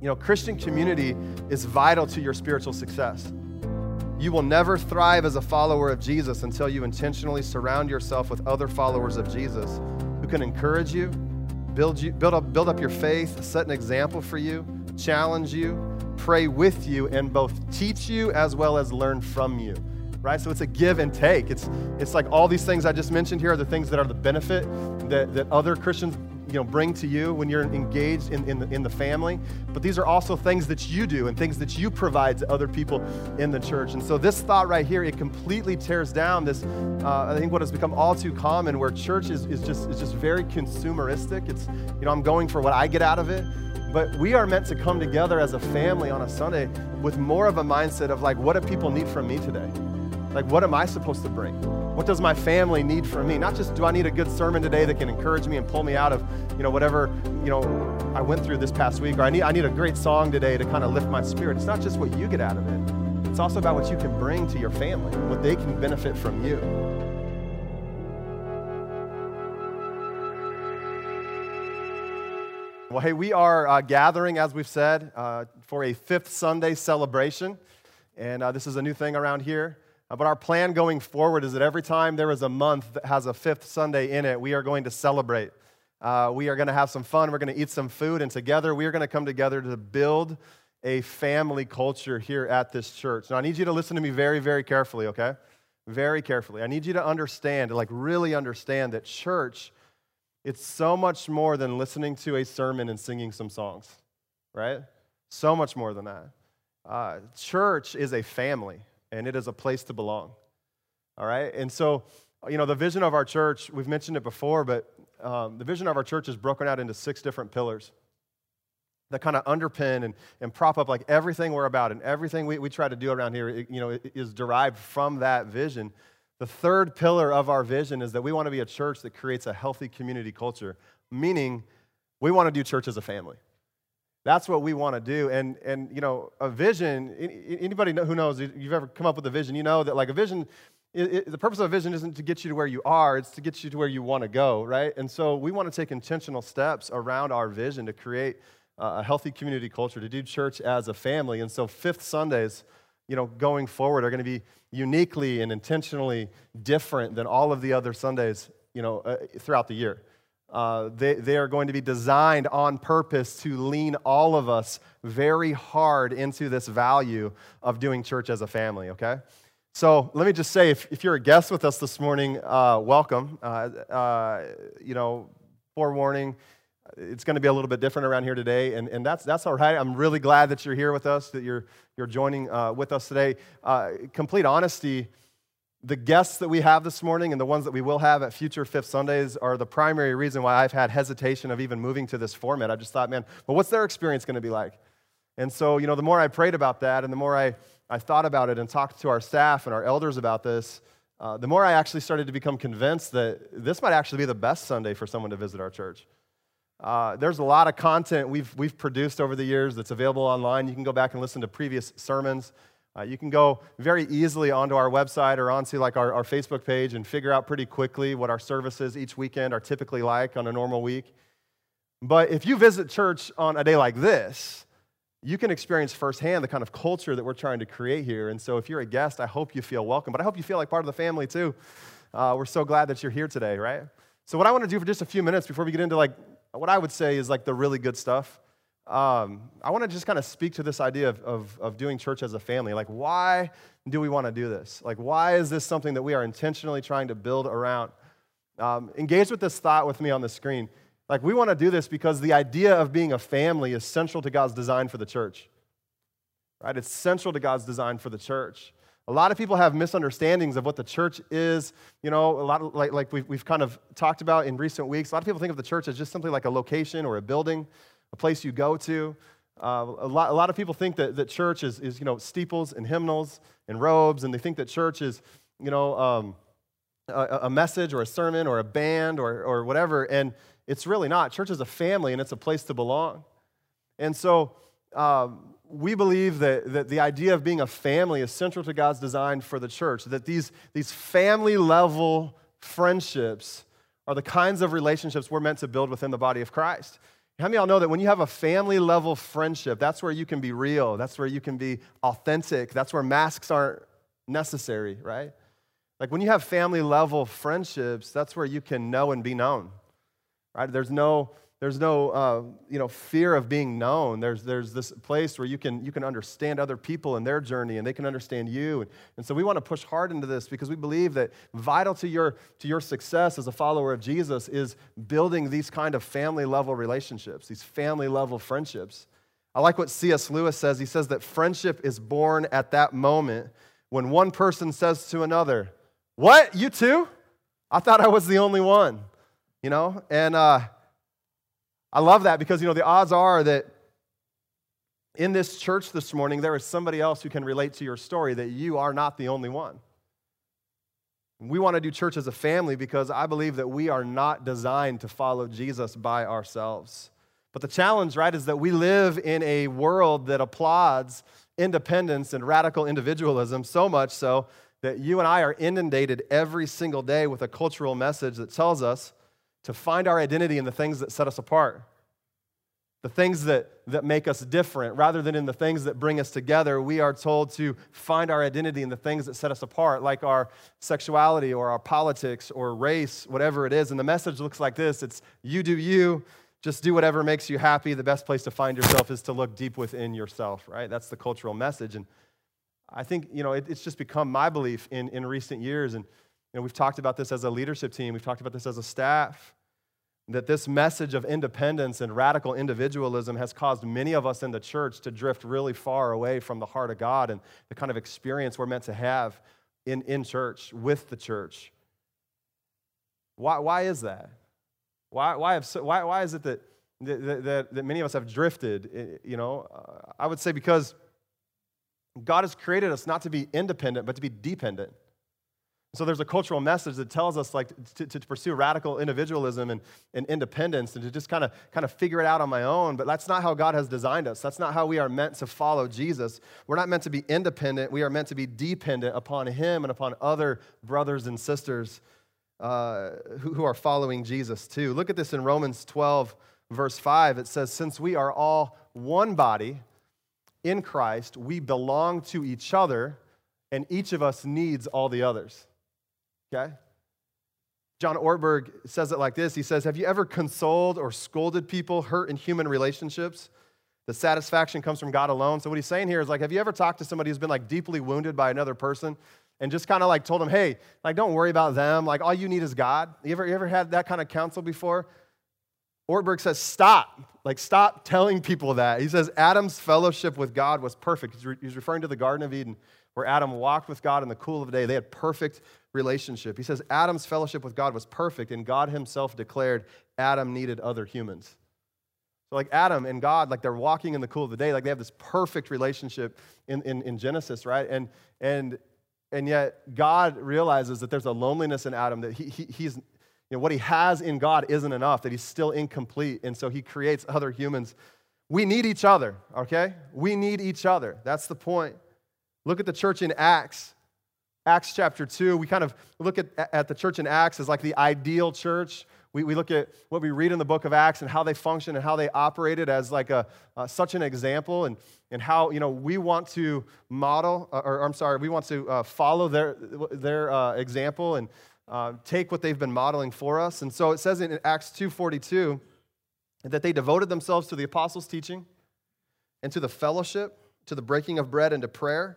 You know, Christian community is vital to your spiritual success. You will never thrive as a follower of Jesus until you intentionally surround yourself with other followers of Jesus who can encourage you, build, you, build, up, build up your faith, set an example for you, challenge you, pray with you, and both teach you as well as learn from you. Right? So it's a give and take. It's, it's like all these things I just mentioned here are the things that are the benefit that, that other Christians you know, bring to you when you're engaged in, in, the, in the family. But these are also things that you do and things that you provide to other people in the church. And so this thought right here, it completely tears down this, uh, I think what has become all too common where church is, is, just, is just very consumeristic. It's, you know, I'm going for what I get out of it. But we are meant to come together as a family on a Sunday with more of a mindset of like, what do people need from me today? Like, what am I supposed to bring? What does my family need from me? Not just do I need a good sermon today that can encourage me and pull me out of, you know, whatever, you know, I went through this past week, or I need, I need a great song today to kind of lift my spirit. It's not just what you get out of it. It's also about what you can bring to your family, what they can benefit from you. Well, hey, we are uh, gathering, as we've said, uh, for a fifth Sunday celebration. And uh, this is a new thing around here. But our plan going forward is that every time there is a month that has a fifth Sunday in it, we are going to celebrate. Uh, we are going to have some fun. We're going to eat some food. And together, we are going to come together to build a family culture here at this church. Now, I need you to listen to me very, very carefully, okay? Very carefully. I need you to understand, like really understand that church, it's so much more than listening to a sermon and singing some songs, right? So much more than that. Uh, church is a family and it is a place to belong. All right? And so, you know, the vision of our church, we've mentioned it before, but um, the vision of our church is broken out into six different pillars that kind of underpin and, and prop up like everything we're about and everything we, we try to do around here, you know, is derived from that vision. The third pillar of our vision is that we want to be a church that creates a healthy community culture, meaning we want to do church as a family. That's what we want to do. And, and, you know, a vision, anybody who knows, you've ever come up with a vision, you know that like a vision, it, it, the purpose of a vision isn't to get you to where you are, it's to get you to where you want to go, right? And so we want to take intentional steps around our vision to create a healthy community culture, to do church as a family. And so fifth Sundays, you know, going forward are going to be uniquely and intentionally different than all of the other Sundays, you know, uh, throughout the year. Uh, they, they are going to be designed on purpose to lean all of us very hard into this value of doing church as a family, okay? So let me just say if, if you're a guest with us this morning, uh, welcome. Uh, uh you know, forewarning, it's going to be a little bit different around here today, and, and that's, that's all right. I'm really glad that you're here with us, that you're, you're joining uh, with us today. complete honesty, the guests that we have this morning and the ones that we will have at future Fifth Sundays are the primary reason why I've had hesitation of even moving to this format. I just thought, man, well, what's their experience going to be like? And so, you know, the more I prayed about that and the more I, I thought about it and talked to our staff and our elders about this, uh, the more I actually started to become convinced that this might actually be the best Sunday for someone to visit our church. Uh, there's a lot of content we've, we've produced over the years that's available online. You can go back and listen to previous sermons. Uh, you can go very easily onto our website or onto like our, our Facebook page and figure out pretty quickly what our services each weekend are typically like on a normal week. But if you visit church on a day like this, you can experience firsthand the kind of culture that we're trying to create here. And so if you're a guest, I hope you feel welcome, but I hope you feel like part of the family too. Uh, we're so glad that you're here today, right? So what I want to do for just a few minutes before we get into like what I would say is like the really good stuff um, I want to just kind of speak to this idea of, of, of, doing church as a family. Like, why do we want to do this? Like, why is this something that we are intentionally trying to build around? Um, engage with this thought with me on the screen. Like, we want to do this because the idea of being a family is central to God's design for the church. Right? It's central to God's design for the church. A lot of people have misunderstandings of what the church is. You know, a lot of, like, like we've, we've kind of talked about in recent weeks. A lot of people think of the church as just simply like a location or a building a place you go to. Uh, a, lot, a lot of people think that, that church is, is, you know, steeples and hymnals and robes, and they think that church is, you know, um, a, a, message or a sermon or a band or, or whatever. And it's really not. Church is a family, and it's a place to belong. And so um, we believe that, that the idea of being a family is central to God's design for the church, that these, these family level friendships are the kinds of relationships we're meant to build within the body of Christ. How many of y'all know that when you have a family level friendship, that's where you can be real, that's where you can be authentic, that's where masks aren't necessary, right? Like when you have family level friendships, that's where you can know and be known, right? There's no there's no uh, you know, fear of being known. There's, there's this place where you can, you can understand other people and their journey and they can understand you. And, and so we want to push hard into this because we believe that vital to your, to your success as a follower of Jesus is building these kind of family level relationships, these family level friendships. I like what C.S. Lewis says. He says that friendship is born at that moment when one person says to another, What, you too? I thought I was the only one, you know? And, uh, I love that because, you know, the odds are that in this church this morning, there is somebody else who can relate to your story, that you are not the only one. We want to do church as a family because I believe that we are not designed to follow Jesus by ourselves. But the challenge, right, is that we live in a world that applauds independence and radical individualism so much so that you and I are inundated every single day with a cultural message that tells us to find our identity in the things that set us apart, the things that, that make us different, rather than in the things that bring us together. We are told to find our identity in the things that set us apart, like our sexuality or our politics or race, whatever it is. And the message looks like this it's you do you. Just do whatever makes you happy. The best place to find yourself is to look deep within yourself, right? That's the cultural message. And I think, you know, it, it's just become my belief in, in recent years. And, know, we've talked about this as a leadership team, we've talked about this as a staff that this message of independence and radical individualism has caused many of us in the church to drift really far away from the heart of God and the kind of experience we're meant to have in, in church, with the church. Why, why is that? Why, why, have, why, why is it that, that, that, that many of us have drifted? Eh, you know, uh, I would say because God has created us not to be independent, but to be dependent. So there's a cultural message that tells us like to, to, pursue radical individualism and, and independence and to just kind of kind of figure it out on my own. But that's not how God has designed us. That's not how we are meant to follow Jesus. We're not meant to be independent. We are meant to be dependent upon Him and upon other brothers and sisters uh, who, who are following Jesus too. Look at this in Romans 12, verse 5. It says, Since we are all one body in Christ, we belong to each other, and each of us needs all the others. Okay? John Ortberg says it like this He says, Have you ever consoled or scolded people hurt in human relationships? The satisfaction comes from God alone. So, what he's saying here is like, have you ever talked to somebody who's been like deeply wounded by another person and just kind of like told them, hey, like, don't worry about them. Like, all you need is God? You ever, you ever had that kind of counsel before? Ortberg says, stop. Like, stop telling people that. He says, Adam's fellowship with God was perfect. He's, re- he's referring to the Garden of Eden, where Adam walked with God in the cool of the day. They had perfect relationship. He says Adam's fellowship with God was perfect, and God himself declared Adam needed other humans. So, like Adam and God, like they're walking in the cool of the day, like they have this perfect relationship in, in, in Genesis, right? And, and, and yet, God realizes that there's a loneliness in Adam that he, he, he's, you know, what he has in God isn't enough, that he's still incomplete. And so he creates other humans. We need each other, okay? We need each other. That's the point. Look at the church in Acts. Acts chapter 2, we kind of look at, at the church in Acts as like the ideal church. We, we look at what we read in the book of Acts and how they function and how they operated as like a, uh, such an example and, and how, you know, we want to model, uh, or, or I'm sorry, we want to uh, follow their, their uh, example and uh, take what they've been modeling for us. And so it says in Acts 2.42 that they devoted themselves to the apostles' teaching and to the fellowship, to the breaking of bread and to prayer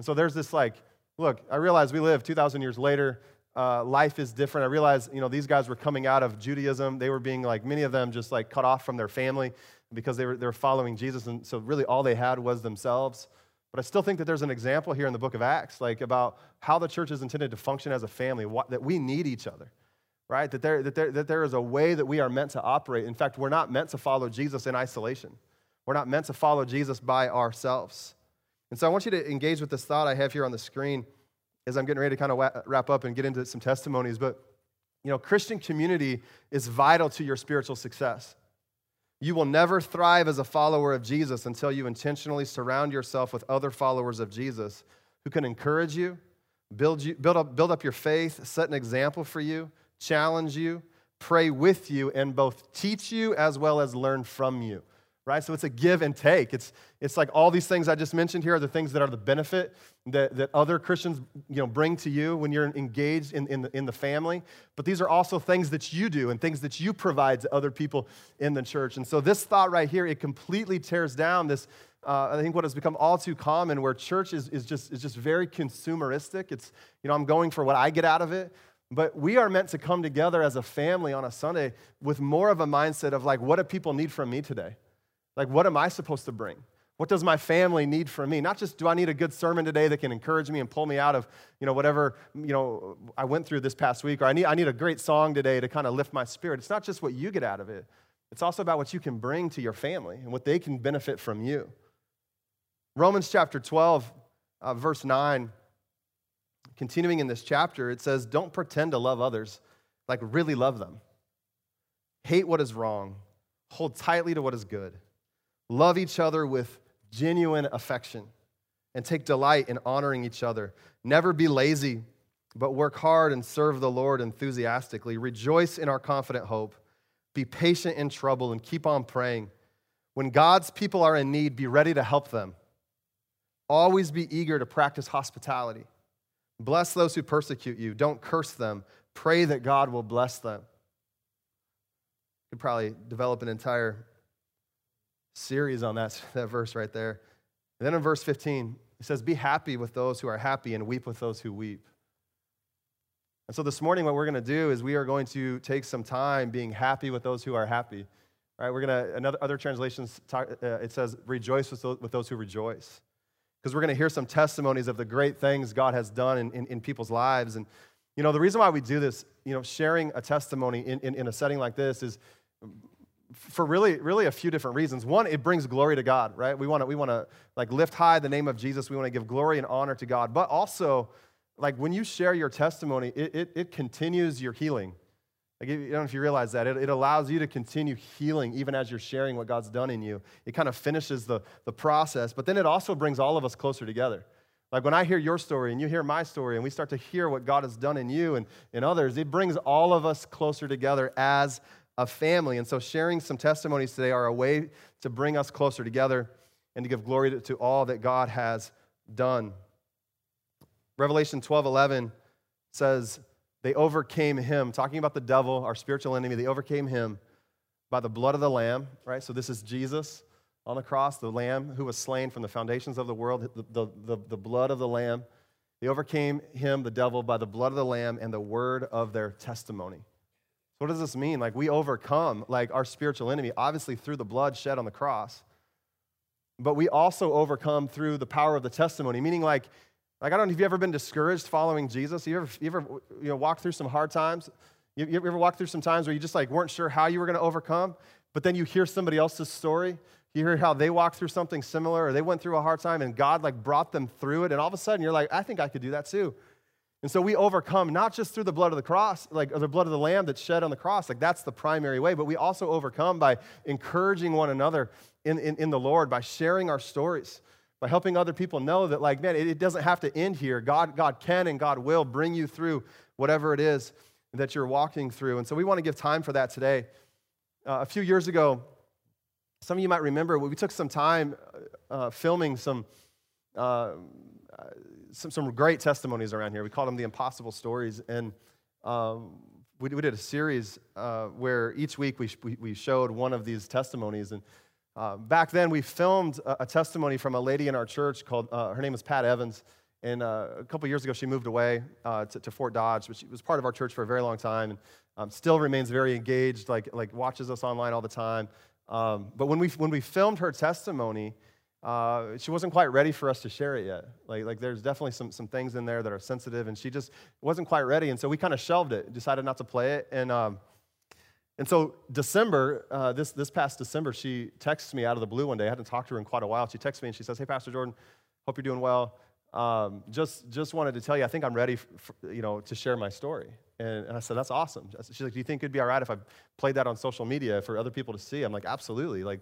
and so there's this like, look, I realize we live 2,000 years later. Uh, life is different. I realize, you know, these guys were coming out of Judaism. They were being like, many of them just like cut off from their family because they were, they were following Jesus. And so really all they had was themselves. But I still think that there's an example here in the book of Acts, like about how the church is intended to function as a family, what, that we need each other. right? That there, that, there, that there is a way that we are meant to operate. In fact, we're not meant to follow Jesus in isolation. We're not meant to follow Jesus by ourselves. And so I want you to engage with this thought I have here on the screen as I'm getting ready to kind of wrap up and get into some testimonies. But, you know, Christian community is vital to your spiritual success. You will never thrive as a follower of Jesus until you intentionally surround yourself with other followers of Jesus who can encourage you, build, you, build, up, build up your faith, set an example for you, challenge you, pray with you, and both teach you as well as learn from you right? So it's a give and take. It's, it's like all these things I just mentioned here are the things that are the benefit that, that other Christians you know, bring to you when you're engaged in, in, the, in the family. But these are also things that you do and things that you provide to other people in the church. And so this thought right here, it completely tears down this, uh, I think what has become all too common where church is, is, just, is just very consumeristic. It's, you know, I'm going for what I get out of it. But we are meant to come together as a family on a Sunday with more of a mindset of like, what do people need from me today? Like, what am I supposed to bring? What does my family need from me? Not just do I need a good sermon today that can encourage me and pull me out of, you know, whatever, you know, I went through this past week, or I need, I need a great song today to kind of lift my spirit. It's not just what you get out of it. It's also about what you can bring to your family and what they can benefit from you. Romans chapter 12, uh, verse 9, continuing in this chapter, it says, Don't pretend to love others, like really love them. Hate what is wrong, hold tightly to what is good. Love each other with genuine affection and take delight in honoring each other. Never be lazy, but work hard and serve the Lord enthusiastically. Rejoice in our confident hope. Be patient in trouble and keep on praying. When God's people are in need, be ready to help them. Always be eager to practice hospitality. Bless those who persecute you. Don't curse them. Pray that God will bless them. You could probably develop an entire series on that, that verse right there. And then in verse 15, it says, Be happy with those who are happy and weep with those who weep. And so this morning, what we're going to do is we are going to take some time being happy with those who are happy. Right? We're going to, another other translations, talk, uh, it says, rejoice with those, with those who rejoice. Because we're going to hear some testimonies of the great things God has done in, in, in, people's lives. And, you know, the reason why we do this, you know, sharing a testimony in, in, in a setting like this is for really, really a few different reasons. One, it brings glory to God, right? We want to, we want to like lift high the name of Jesus. We want to give glory and honor to God. But also, like when you share your testimony, it, it, it continues your healing. Like, I don't know if you realize that. It, it allows you to continue healing even as you're sharing what God's done in you. It kind of finishes the, the process, but then it also brings all of us closer together. Like when I hear your story and you hear my story and we start to hear what God has done in you and in others, it brings all of us closer together as a family. And so, sharing some testimonies today are a way to bring us closer together and to give glory to, to all that God has done. Revelation 12 11 says, They overcame him, talking about the devil, our spiritual enemy, they overcame him by the blood of the Lamb, right? So, this is Jesus on the cross, the Lamb who was slain from the foundations of the world, the, the, the, the blood of the Lamb. They overcame him, the devil, by the blood of the Lamb and the word of their testimony. What does this mean? Like we overcome like our spiritual enemy, obviously through the blood shed on the cross. But we also overcome through the power of the testimony, meaning like, like I don't know, have you ever been discouraged following Jesus? You ever, you ever you know, walk through some hard times? You, you ever walk through some times where you just like weren't sure how you were going to overcome, but then you hear somebody else's story, you hear how they walked through something similar or they went through a hard time and God like brought them through it, and all of a sudden you're like, I think I could do that too. And so we overcome not just through the blood of the cross, like the blood of the lamb that's shed on the cross, like that's the primary way, but we also overcome by encouraging one another in, in, in the Lord, by sharing our stories, by helping other people know that, like, man, it, it doesn't have to end here. God, God can and God will bring you through whatever it is that you're walking through. And so we want to give time for that today. Uh, a few years ago, some of you might remember, we took some time uh, filming some. Uh, some, some great testimonies around here. We called them the impossible stories. And um, we, we, did a series uh, where each week we, we, we, showed one of these testimonies. And uh, back then, we filmed a, a, testimony from a lady in our church called, uh, her name is Pat Evans. And uh, a couple years ago, she moved away uh, to, to, Fort Dodge, but she was part of our church for a very long time and um, still remains very engaged, like, like watches us online all the time. Um, but when we, when we filmed her testimony, uh, she wasn't quite ready for us to share it yet. Like, like there's definitely some, some things in there that are sensitive, and she just wasn't quite ready. And so we kind of shelved it, decided not to play it. And, um, and so December, uh, this, this past December, she texts me out of the blue one day. I hadn't talked to her in quite a while. She texts me and she says, Hey, Pastor Jordan, hope you're doing well. Um, just, just wanted to tell you, I think I'm ready for, you know, to share my story. And, and I said, That's awesome. She's like, Do you think it'd be all right if I played that on social media for other people to see? I'm like, Absolutely. Like,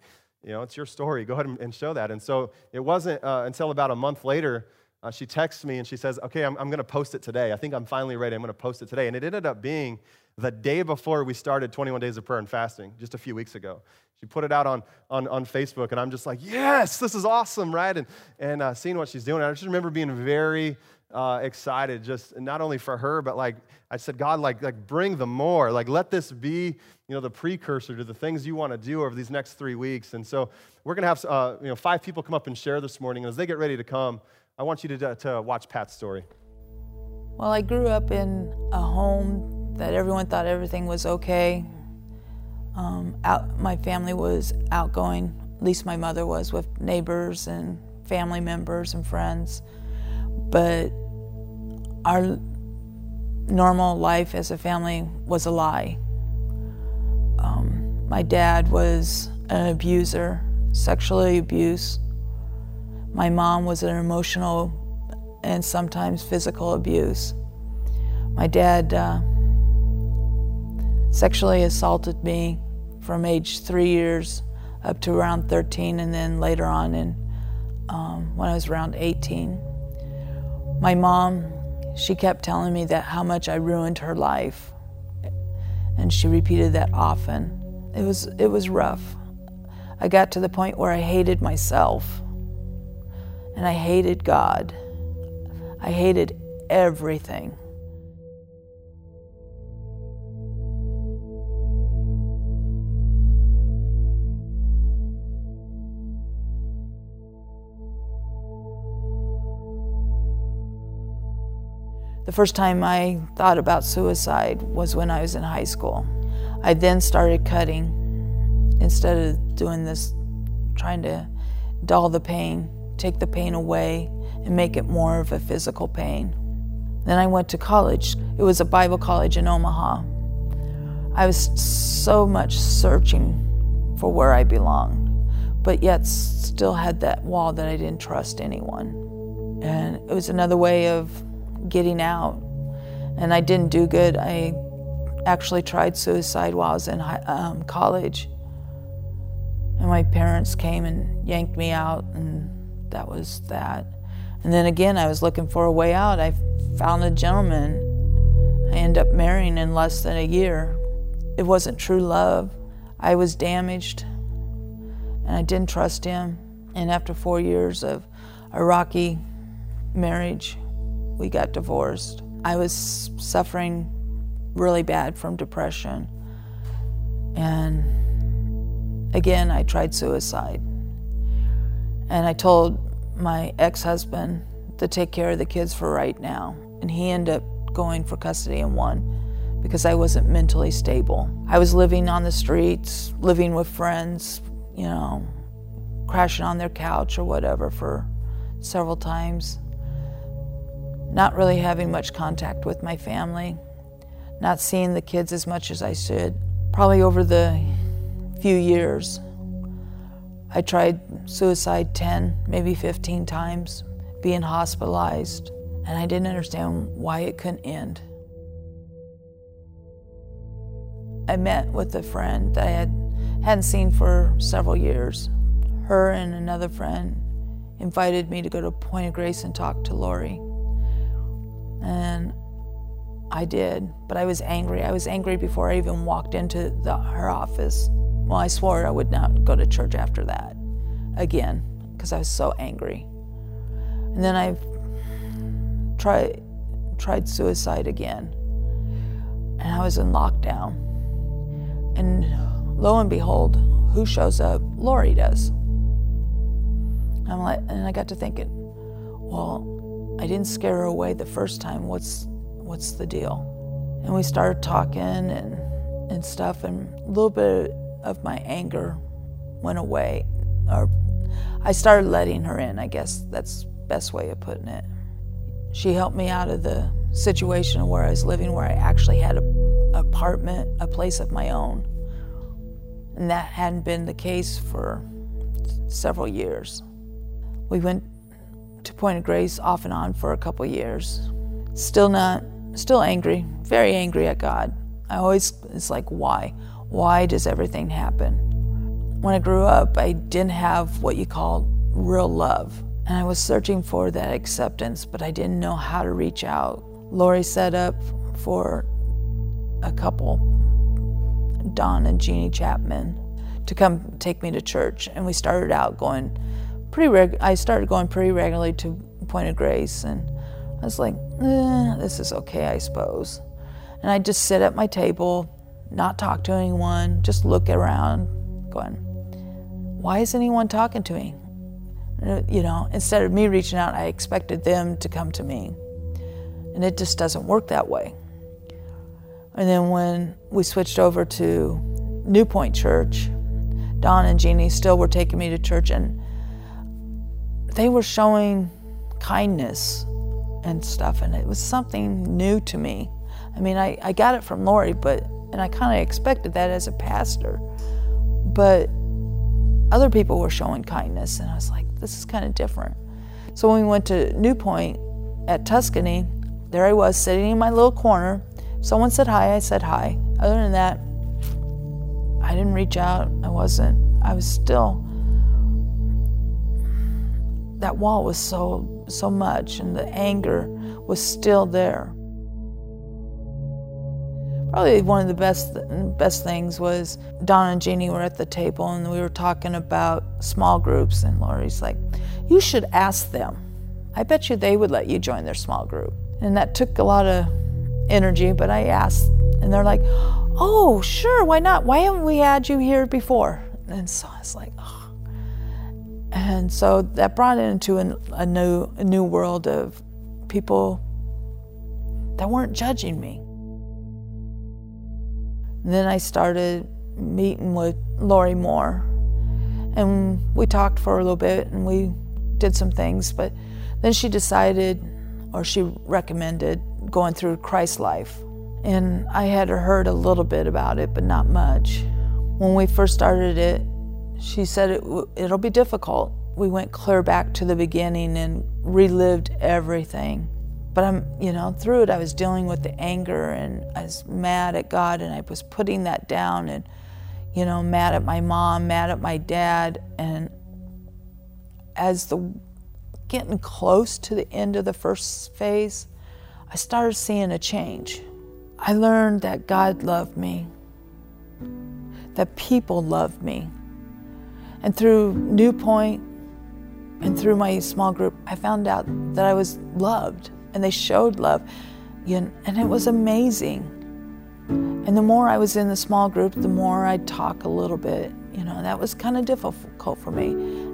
you know, it's your story. Go ahead and show that. And so it wasn't uh, until about a month later, uh, she texts me and she says, Okay, I'm, I'm going to post it today. I think I'm finally ready. I'm going to post it today. And it ended up being the day before we started 21 Days of Prayer and Fasting, just a few weeks ago. She put it out on, on, on Facebook, and I'm just like, Yes, this is awesome, right? And, and uh, seeing what she's doing. I just remember being very uh, excited, just not only for her, but like I said, God, like, like bring the more. Like let this be, you know, the precursor to the things you want to do over these next three weeks. And so we're going to have, uh, you know, five people come up and share this morning. And as they get ready to come, I want you to, to watch Pat's story. Well, I grew up in a home that everyone thought everything was okay. Um, out, my family was outgoing, at least my mother was, with neighbors and family members and friends. But our normal life as a family was a lie. Um, my dad was an abuser, sexually abused. My mom was an emotional and sometimes physical abuse. My dad uh, sexually assaulted me from age three years up to around 13, and then later on in, um, when I was around 18. My mom, she kept telling me that how much I ruined her life. And she repeated that often. It was, it was rough. I got to the point where I hated myself and I hated God. I hated everything. The first time I thought about suicide was when I was in high school. I then started cutting instead of doing this, trying to dull the pain, take the pain away, and make it more of a physical pain. Then I went to college. It was a Bible college in Omaha. I was so much searching for where I belonged, but yet still had that wall that I didn't trust anyone. And it was another way of getting out. And I didn't do good. I actually tried suicide while I was in um, college. And my parents came and yanked me out, and that was that. And then again, I was looking for a way out. I found a gentleman. I ended up marrying in less than a year. It wasn't true love. I was damaged, and I didn't trust him. And after four years of a rocky marriage, we got divorced. I was suffering really bad from depression. And again, I tried suicide. And I told my ex husband to take care of the kids for right now. And he ended up going for custody in one because I wasn't mentally stable. I was living on the streets, living with friends, you know, crashing on their couch or whatever for several times not really having much contact with my family, not seeing the kids as much as I should. Probably over the few years, I tried suicide 10, maybe 15 times, being hospitalized, and I didn't understand why it couldn't end. I met with a friend that I had, hadn't seen for several years. Her and another friend invited me to go to Point of Grace and talk to Lori. And I did, but I was angry. I was angry before I even walked into the, her office. Well, I swore I would not go to church after that again because I was so angry. And then I tried tried suicide again, and I was in lockdown. And lo and behold, who shows up? Lori does. I'm like, and I got to thinking, well, I didn't scare her away the first time. What's what's the deal? And we started talking and and stuff, and a little bit of my anger went away, or I started letting her in, I guess that's best way of putting it. She helped me out of the situation where I was living, where I actually had an apartment, a place of my own. And that hadn't been the case for several years. We went to Point of Grace off and on for a couple years. Still not, still angry, very angry at God. I always, it's like, why? Why does everything happen? When I grew up, I didn't have what you call real love. And I was searching for that acceptance, but I didn't know how to reach out. Lori set up for a couple, Don and Jeannie Chapman, to come take me to church. And we started out going pretty reg- I started going pretty regularly to Point of Grace, and I was like, eh, this is okay, I suppose. And I'd just sit at my table, not talk to anyone, just look around, going, why is anyone talking to me? Uh, you know, instead of me reaching out, I expected them to come to me. And it just doesn't work that way. And then when we switched over to New Point Church, Don and Jeannie still were taking me to church, and they were showing kindness and stuff, and it was something new to me. I mean, I, I got it from Lori, but and I kind of expected that as a pastor, but other people were showing kindness, and I was like, this is kind of different. So when we went to New Point at Tuscany, there I was sitting in my little corner. Someone said hi, I said hi. Other than that, I didn't reach out. I wasn't, I was still, that wall was so, so much, and the anger was still there. Probably one of the best best things was Don and Jeannie were at the table and we were talking about small groups and Lori's like, "You should ask them. I bet you they would let you join their small group." And that took a lot of energy, but I asked and they're like, "Oh, sure, why not? Why haven't we had you here before?" And so I was like, oh. And so that brought it into a, a new a new world of people that weren't judging me and then I started meeting with Lori Moore. And we talked for a little bit and we did some things, but then she decided, or she recommended, going through Christ Life. And I had heard a little bit about it, but not much. When we first started it, she said it, it'll be difficult. We went clear back to the beginning and relived everything. But I'm, you know, through it, I was dealing with the anger and I was mad at God and I was putting that down and, you know, mad at my mom, mad at my dad. And as the getting close to the end of the first phase, I started seeing a change. I learned that God loved me, that people loved me. And through New Point and through my small group, I found out that I was loved and they showed love. and it was amazing. And the more I was in the small group, the more I'd talk a little bit. You know, that was kind of difficult for me.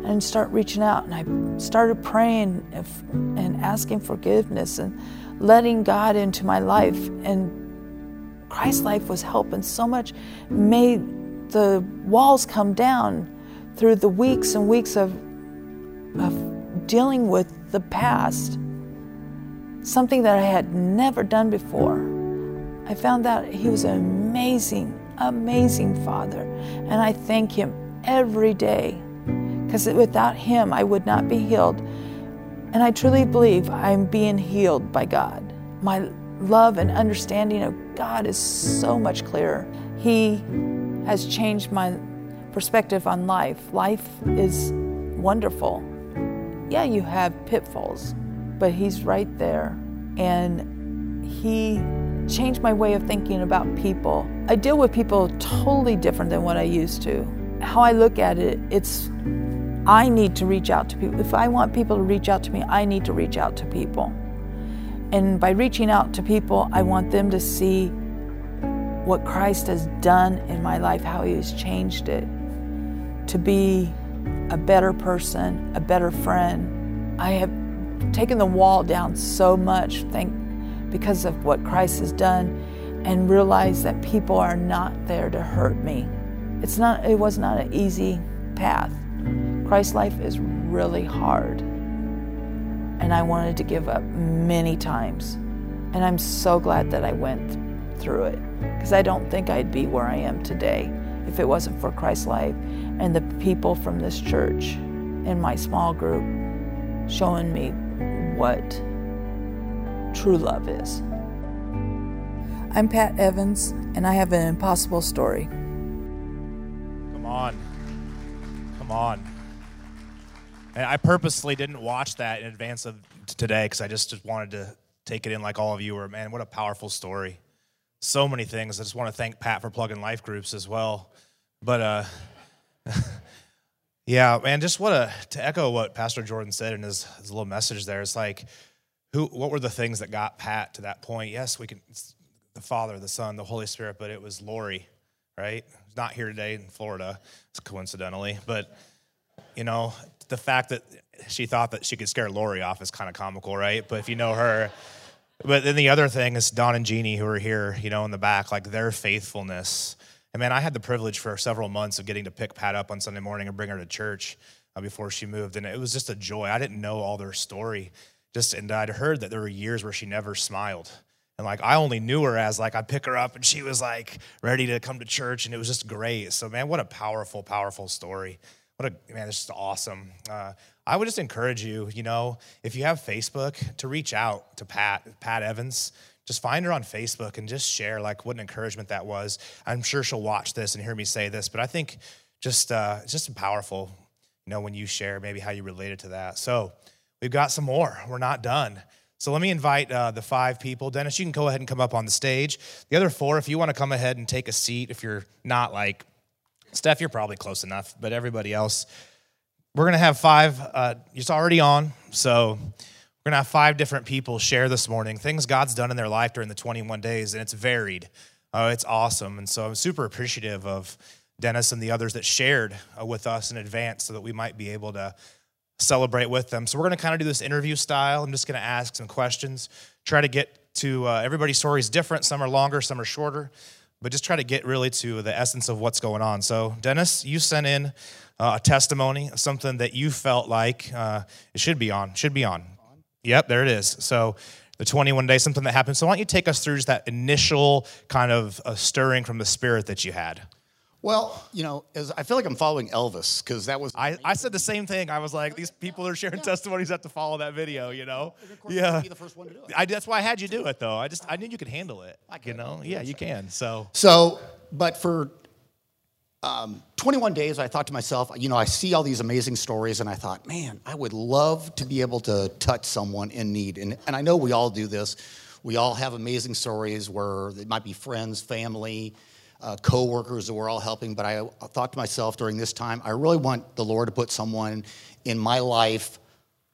And start reaching out, and I started praying and asking forgiveness and letting God into my life. And Christ's life was helping so much, made the walls come down through the weeks and weeks of, of dealing with the past something that I had never done before. I found out he was an amazing, amazing father, and I thank him every day because without him, I would not be healed. And I truly believe I'm being healed by God. My love and understanding of God is so much clearer. He has changed my perspective on life. Life is wonderful. Yeah, you have pitfalls, but He's right there. And He changed my way of thinking about people. I deal with people totally different than what I used to. How I look at it, it's I need to reach out to people. If I want people to reach out to me, I need to reach out to people. And by reaching out to people, I want them to see what Christ has done in my life, how He has changed it to be a better person, a better friend. I have taken the wall down so much, thank because of what Christ has done, and realized that people are not there to hurt me. It's not. It was not an easy path. Christ's life is really hard. And I wanted to give up many times. And I'm so glad that I went through it because I don't think I'd be where I am today if it wasn't for Christ life and the people from this church in my small group showing me what true love is. I'm Pat Evans, and I have an impossible story. Come on. Come on. And I purposely didn't watch that in advance of today because I just, just wanted to take it in like all of you were. Man, what a powerful story. So many things. I just want to thank Pat for plugging life groups as well. But uh, yeah, man, just what a to echo what Pastor Jordan said in his, his little message there. It's like, who? What were the things that got Pat to that point? Yes, we can. the Father, the Son, the Holy Spirit, but it was Lori, right? Not here today in Florida, It's coincidentally, but you know, the fact that she thought that she could scare Lori off is kind of comical, right? But if you know her, but then the other thing is Don and Jeannie, who are here, you know, in the back, like their faithfulness and man, I had the privilege for several months of getting to pick Pat up on Sunday morning and bring her to church uh, before she moved. And it was just a joy. I didn't know all their story. Just and I'd heard that there were years where she never smiled. And like I only knew her as like I'd pick her up and she was like ready to come to church and it was just great. So man, what a powerful, powerful story. What a man, it's just awesome. Uh, I would just encourage you, you know, if you have Facebook, to reach out to Pat, Pat Evans just find her on Facebook and just share like what an encouragement that was. I'm sure she'll watch this and hear me say this, but I think just uh, just powerful, you know, when you share maybe how you related to that. So we've got some more. We're not done. So let me invite uh, the five people. Dennis, you can go ahead and come up on the stage. The other four, if you want to come ahead and take a seat, if you're not like Steph, you're probably close enough, but everybody else, we're gonna have five. Uh, it's already on, so we're going to have five different people share this morning things God's done in their life during the 21 days, and it's varied. Oh, it's awesome. And so I'm super appreciative of Dennis and the others that shared uh, with us in advance so that we might be able to celebrate with them. So we're going to kind of do this interview style. I'm just going to ask some questions, try to get to uh, everybody's story is different. Some are longer, some are shorter, but just try to get really to the essence of what's going on. So, Dennis, you sent in uh, a testimony, something that you felt like uh, it should be on, should be on. Yep, there it is. So the 21 days, something that happened. So why don't you take us through just that initial kind of uh, stirring from the spirit that you had? Well, you know, as I feel like I'm following Elvis because that was. I, I said the same thing. I was like, these people are sharing yeah. testimonies have to follow that video, you know. yeah. the first one to do it. I, that's why I had you do it, though. I just I knew you could handle it. I can. You know, yeah, you can. So. So, but for um, 21 days, I thought to myself, you know, I see all these amazing stories, and I thought, man, I would love to be able to touch someone in need. And, and I know we all do this. We all have amazing stories where it might be friends, family, uh, co-workers that we're all helping. But I, I thought to myself during this time, I really want the Lord to put someone in my life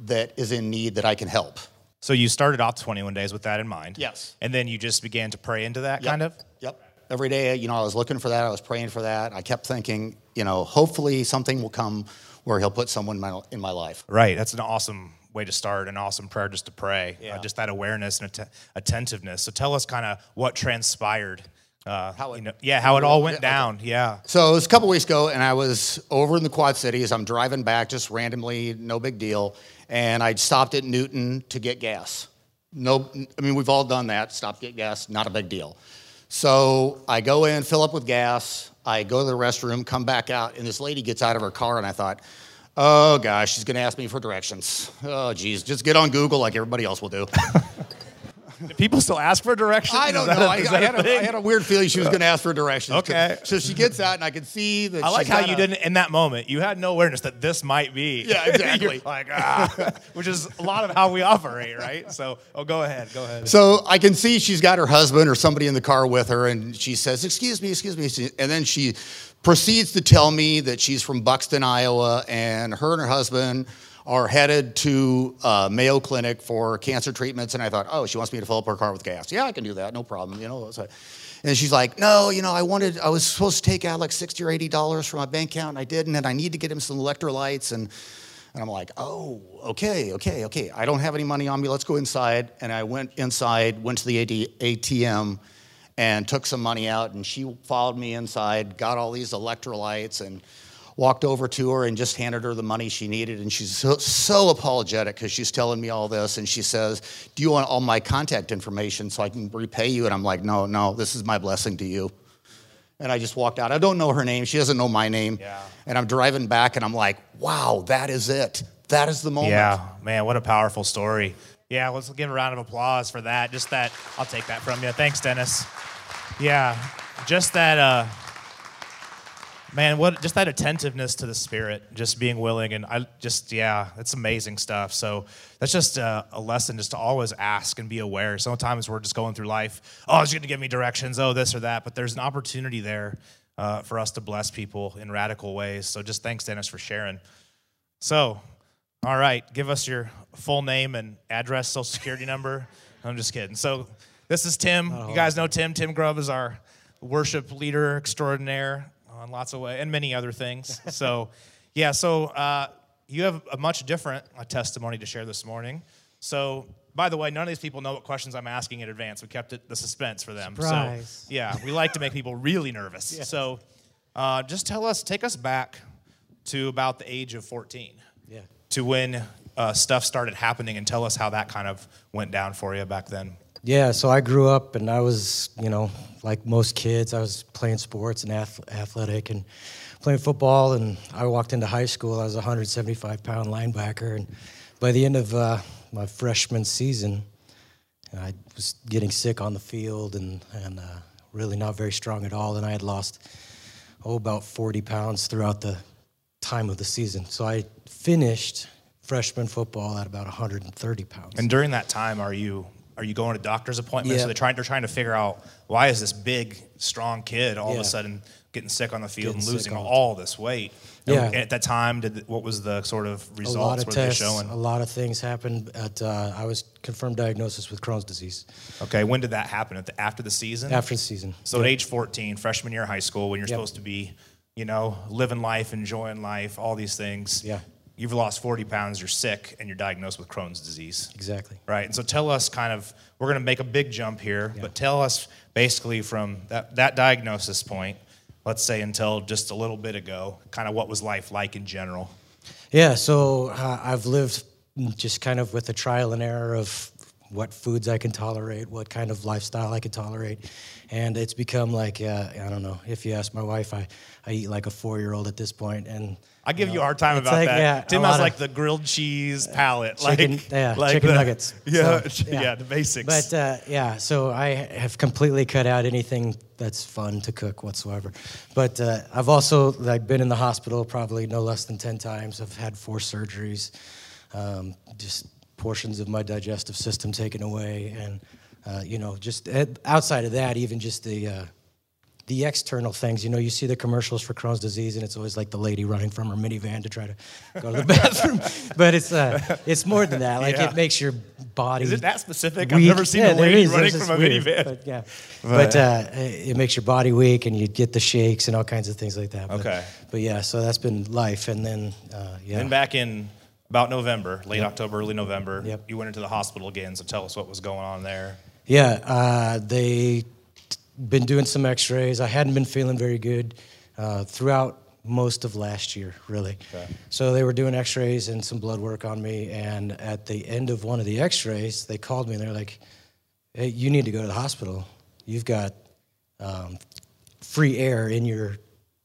that is in need that I can help. So you started off 21 days with that in mind. Yes. And then you just began to pray into that yep. kind of? Yep every day, you know, I was looking for that. I was praying for that. I kept thinking, you know, hopefully something will come where he'll put someone in my, in my life. Right. That's an awesome way to start, an awesome prayer just to pray. Uh, yeah. Uh, just that awareness and att- attentiveness. So tell us kind of what transpired. Uh, how it, you know, yeah, how it all went down. Okay. Yeah. So it was a couple weeks ago, and I was over in the Quad Cities. I'm driving back just randomly, no big deal. And I stopped at Newton to get gas. No, I mean, we've all done that. Stop, get gas, not a big deal. So I go in, fill up with gas. I go to the restroom, come back out, and this lady gets out of her car, and I thought, oh gosh, she's going to ask me for directions. Oh, geez, just get on Google like everybody else will do. Do people still ask for directions? I don't know. A, I, I, had a, I, had a weird feeling she was going to ask for directions. Okay. So she gets out, and I can see that. I like how you a, didn't in that moment. You had no awareness that this might be. Yeah, exactly. like ah, which is a lot of how we operate, right? So, oh, go ahead, go ahead. So I can see she's got her husband or somebody in the car with her, and she says, "Excuse me, excuse me," and then she proceeds to tell me that she's from Buxton, Iowa, and her and her husband are headed to uh, Mayo Clinic for cancer treatments. And I thought, oh, she wants me to fill up her car with gas. Yeah, I can do that, no problem. You know. So, and she's like, no, you know, I wanted, I was supposed to take out like sixty or eighty dollars from my bank account, and I didn't, and I need to get him some electrolytes. And and I'm like, oh, okay, okay, okay. I don't have any money on me. Let's go inside. And I went inside, went to the ATM, and took some money out. And she followed me inside, got all these electrolytes and walked over to her and just handed her the money she needed. And she's so, so apologetic because she's telling me all this. And she says, Do you want all my contact information so I can repay you? And I'm like, No, no, this is my blessing to you. And I just walked out. I don't know her name. She doesn't know my name. Yeah. And I'm driving back and I'm like, Wow, that is it. That is the moment. Yeah, man, what a powerful story. Yeah, let's give a round of applause for that. Just that, I'll take that from you. Thanks, Dennis. Yeah, just that, uh, man, what, just that attentiveness to the Spirit, just being willing, and I just, yeah, it's amazing stuff. So that's just a, a lesson, just to always ask and be aware. Sometimes we're just going through life. Oh, he's going to give me directions. Oh, this or that. But there's an opportunity there uh, for us to bless people in radical ways. So just thanks, Dennis, for sharing. So, all right, give us your full name and address, social security number. I'm just kidding. So, this is Tim. You guys know Tim. Tim Grubb is our worship leader extraordinaire on lots of ways and many other things. so, yeah, so uh, you have a much different uh, testimony to share this morning. So, by the way, none of these people know what questions I'm asking in advance. We kept it the suspense for them. Surprise. So, yeah, we like to make people really nervous. So, uh, just tell us, take us back to about the age of 14 Yeah. to when uh, stuff started happening and tell us how that kind of went down for you back then. Yeah, so I grew up and I was, you know, like most kids, I was playing sports and ath- athletic and playing football. And I walked into high school, I was a 175 pound linebacker. And by the end of uh, my freshman season, I was getting sick on the field and, and uh, really not very strong at all. And I had lost, oh, about 40 pounds throughout the time of the season. So I finished freshman football at about 130 pounds. And during that time, are you are you going to doctor's appointments? Yeah. So they're trying they're trying to figure out why is this big, strong kid all of a sudden getting sick on the field Getting and losing all this weight? And Yeah. At that time, did what was the sort of results? a lot of tests, showing? a lot of things happened. At uh, I was confirmed diagnosis with Crohn's disease Okay, when did that happen? At the, after the season? after the season. So at age 14, freshman year of high school, when you're Yep. supposed to be, you know, living life, enjoying life, all these things. Yeah. You've lost 40 pounds, you're sick, and you're diagnosed with Crohn's disease. Exactly. Right. And so tell us kind of, we're going to make a big jump here, but tell us basically from that, that diagnosis point, let's say until just a little bit ago, kind of what was life like in general. Yeah, so uh, I've lived just kind of with a trial and error of what foods I can tolerate, what kind of lifestyle I can tolerate. And it's become like, uh, I don't know, if you ask my wife, I, I eat like a four year old at this point, And I give you a hard time about like, that. yeah, Tim has like the grilled cheese palate, Chicken- like yeah, like chicken the- nuggets. Yeah, So, yeah, yeah. the basics. But uh, yeah, so I have completely cut out anything that's fun to cook whatsoever. But uh, I've also like been in the hospital probably no less than ten times. I've had four surgeries, um, just portions of my digestive system taken away, and uh, you know, just uh, outside of that, even just the. The external things, you know, you see the commercials for Crohn's disease, and it's always like the lady running from her minivan to try to go to the bathroom. but it's uh, it's more than that. Like Yeah. it makes your body. Is it that specific? I've weak. never seen Yeah, a lady is. running from a weird, minivan. But yeah, But- but uh, it makes your body weak, and you get the shakes and all kinds of things like that. But, Okay. But yeah, so that's been life, and then uh, yeah. Then back in about November, late October, early November, Yep. you went into the hospital again. So tell us what was going on there. Yeah, uh, they been doing some X-rays. I hadn't been feeling very good uh, throughout most of last year, really. Okay. So they were doing X-rays and some blood work on me. And at the end of one of the X-rays, they called me and they're like, "Hey, you need to go to the hospital. You've got um, free air in your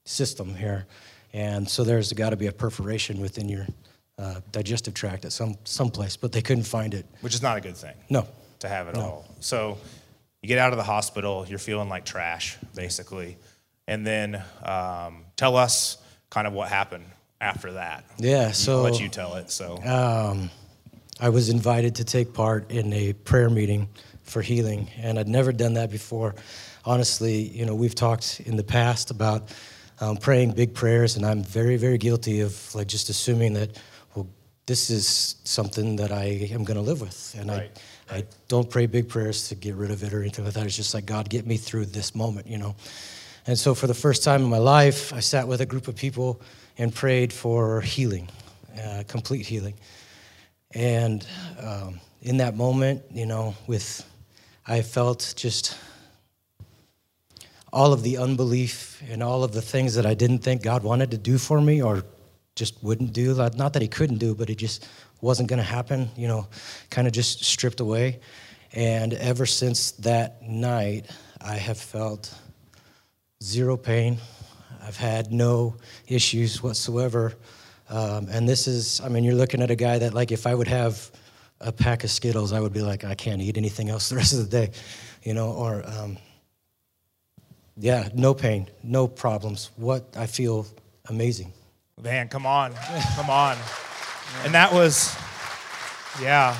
system here, and so there's got to be a perforation within your uh, digestive tract at some someplace." But they couldn't find it. which is not a good thing No. to have it at all. So you get out of the hospital, you're feeling like trash, basically. And then um, tell us kind of what happened after that. Yeah, I'll so let you tell it. So um, I was invited to take part in a prayer meeting for healing, and I'd never done that before. Honestly, you know, we've talked in the past about um, praying big prayers, and I'm very, very guilty of like just assuming that, well, this is something that I am going to live with, and Right, I, I don't pray big prayers to get rid of it or anything like that. It's just like God, get me through this moment, you know. And so, for the first time in my life, I sat with a group of people and prayed for healing, uh, complete healing. And um, in that moment, you know, with I felt just all of the unbelief and all of the things that I didn't think God wanted to do for me or just wouldn't do. Not that He couldn't do, but He just wasn't going to happen, you know, kind of just stripped away. And ever since that night, I have felt zero pain. I've had no issues whatsoever. Um, and this is, I mean, you're looking at a guy that, like, if I would have a pack of Skittles, I would be like, I can't eat anything else the rest of the day, you know, or, um, yeah, no pain, no problems. What I feel amazing. Man, come on. Come on. And that was, yeah.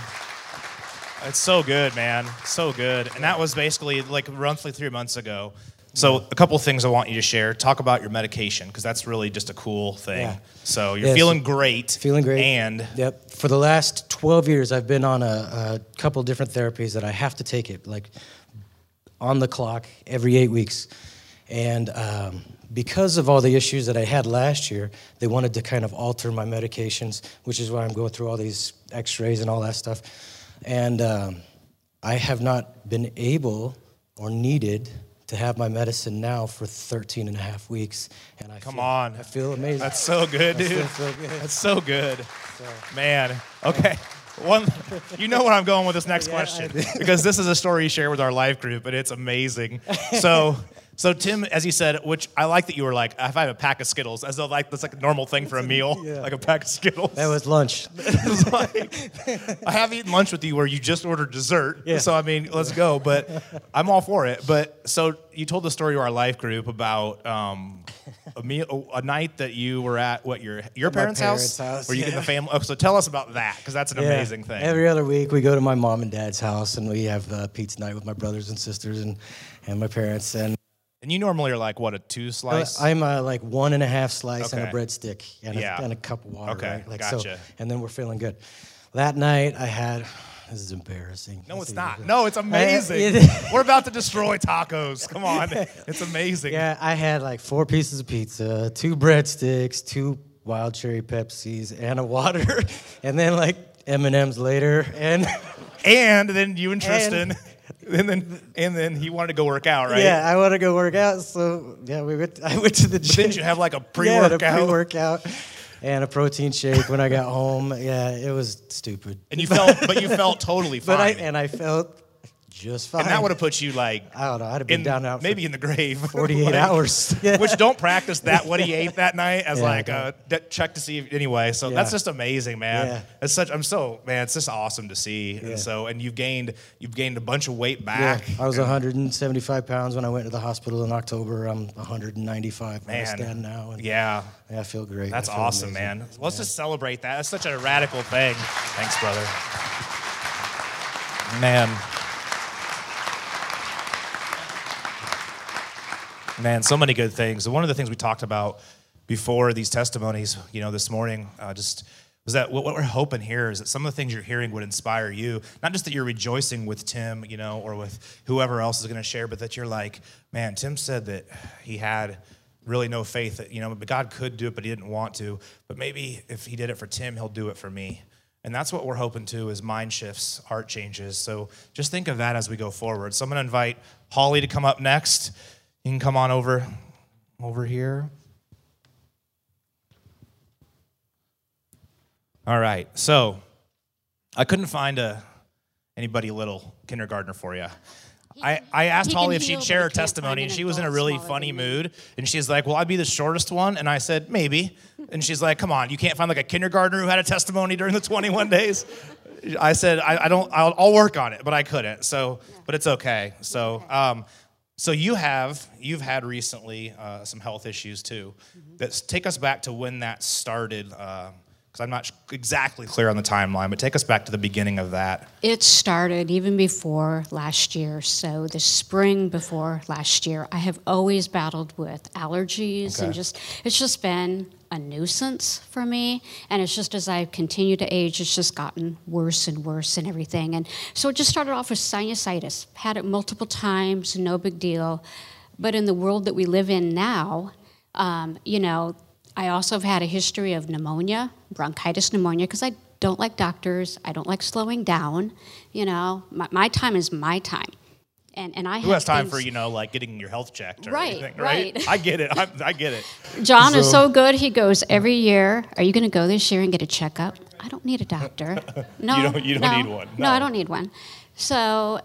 It's so good, man. So good. And that was basically like roughly three months ago. So a couple of things I want you to share. Talk about your medication because that's really just a cool thing. Yeah. So you're Yes. feeling great. Feeling great. And Yep. For the last 12 years, I've been on a, a couple different therapies that I have to take it, like on the clock every eight weeks. And um, because of all the issues that I had last year, they wanted to kind of alter my medications, which is why I'm going through all these x rays and all that stuff. And um, I have not been able or needed to have my medicine now for 13 and a half weeks. And I Come feel, on. I feel amazing. that's so good, dude. so good. That's so good. Man. Okay. One, you know where I'm going with this next question because this is a story you share with our life group, and it's amazing. So, so Tim, as you said, which I like that you were like, if I have a pack of Skittles, as though like that's like a normal thing for a meal, Yeah. like a pack of Skittles. That was lunch. It's like, I have eaten lunch with you where you just ordered dessert. Yeah. So I mean, let's go. But I'm all for it. But so you told the story to our life group about um, a meal, a night that you were at what your your my parents' parents' house, house, were you yeah. in the family? Oh, so tell us about that because that's an Yeah. amazing thing. Every other week, we go to my mom and dad's house, and we have uh, pizza night with my brothers and sisters and, and my parents. And and you normally are like what a two slice. I'm uh, like one and a half slice and a breadstick and, Yeah. a, and a cup of water. Okay, right? Like so, gotcha. and then we're feeling good. That night, I had. This is embarrassing. no, it's not. No, it's amazing. We're about to destroy tacos. Come on, it's amazing. Yeah, I had like four pieces of pizza, two breadsticks, two wild cherry Pepsis, and a water, and then like M and M's later, and And then you and Tristan, and, then and then he wanted to go work out, right? yeah, I want to go work out. So yeah, we went. I went to the But gym. didn't you have like a pre-workout? yeah, a pre-workout and a protein shake when I got home. Yeah, it was stupid. and you felt, but you felt totally fine. But I and I felt just fine. and that would have put you like I don't know. I'd have been in down out for maybe in the grave. 48 Like, hours. Yeah. Which don't practice that what he ate that night as Yeah, like I a de- check to see if, anyway. So Yeah. that's just amazing, man. Yeah. It's such I'm so man. It's just awesome to see. Yeah. And so and you've gained you've gained a bunch of weight Yeah, back. I was 175 pounds when I went to the hospital in October. I'm 195 when I Man. stand now. And Yeah. yeah, I feel great. That's feel awesome, amazing. man. Let's just celebrate that. That's such a radical thing. Thanks, brother. Man. Man, so many good things. One of the things we talked about before these testimonies, you know, this morning, uh, just was that what, we're hoping here is that some of the things you're hearing would inspire you. Not just that you're rejoicing with Tim, you know, or with whoever else is going to share, but that you're like, man, Tim said that he had really no faith that, you know, but God could do it, but he didn't want to. But maybe if he did it for Tim, he'll do it for me. And that's what we're hoping to is mind shifts, heart changes. So just think of that as we go forward. So I'm going to invite Holly to come up next. You can come on over over here. All right. So I couldn't find a anybody little kindergartner for you. I, I asked Holly if she'd share her testimony, and she was in a really funny mood. And she's like, Well, I'd be the shortest one?" And I said, "Maybe." And she's like, "Come on, you can't find like a kindergartner who had a testimony during the 21 days." I said, "I, I don't. I'll, I'll work on it, but I couldn't. So, but it's okay." So, um, so you have you've had recently uh, some health issues too. That take us back to when that started, because I'm not exactly clear on the timeline. But take us back to the beginning of that. It started even before last year. So the spring before last year, I have always battled with allergies and just it's just been a nuisance for me. And it's just as I've continued to age, it's just gotten worse and worse and everything. And so it just started off with sinusitis. Had it multiple times, no big deal. But in the world that we live in now, um, you know, I also have had a history of pneumonia, bronchitis pneumonia, because I don't like doctors. I don't like slowing down. You know, my, my time is my time. And and I Who has time for you know like getting your health checked or Right, anything, right? right. I get it. I, I get it. John is so good. He goes every year. Are you going to go this year and get a checkup? I don't need a doctor. No, don't- you don't no, need one. No. I don't need one. So,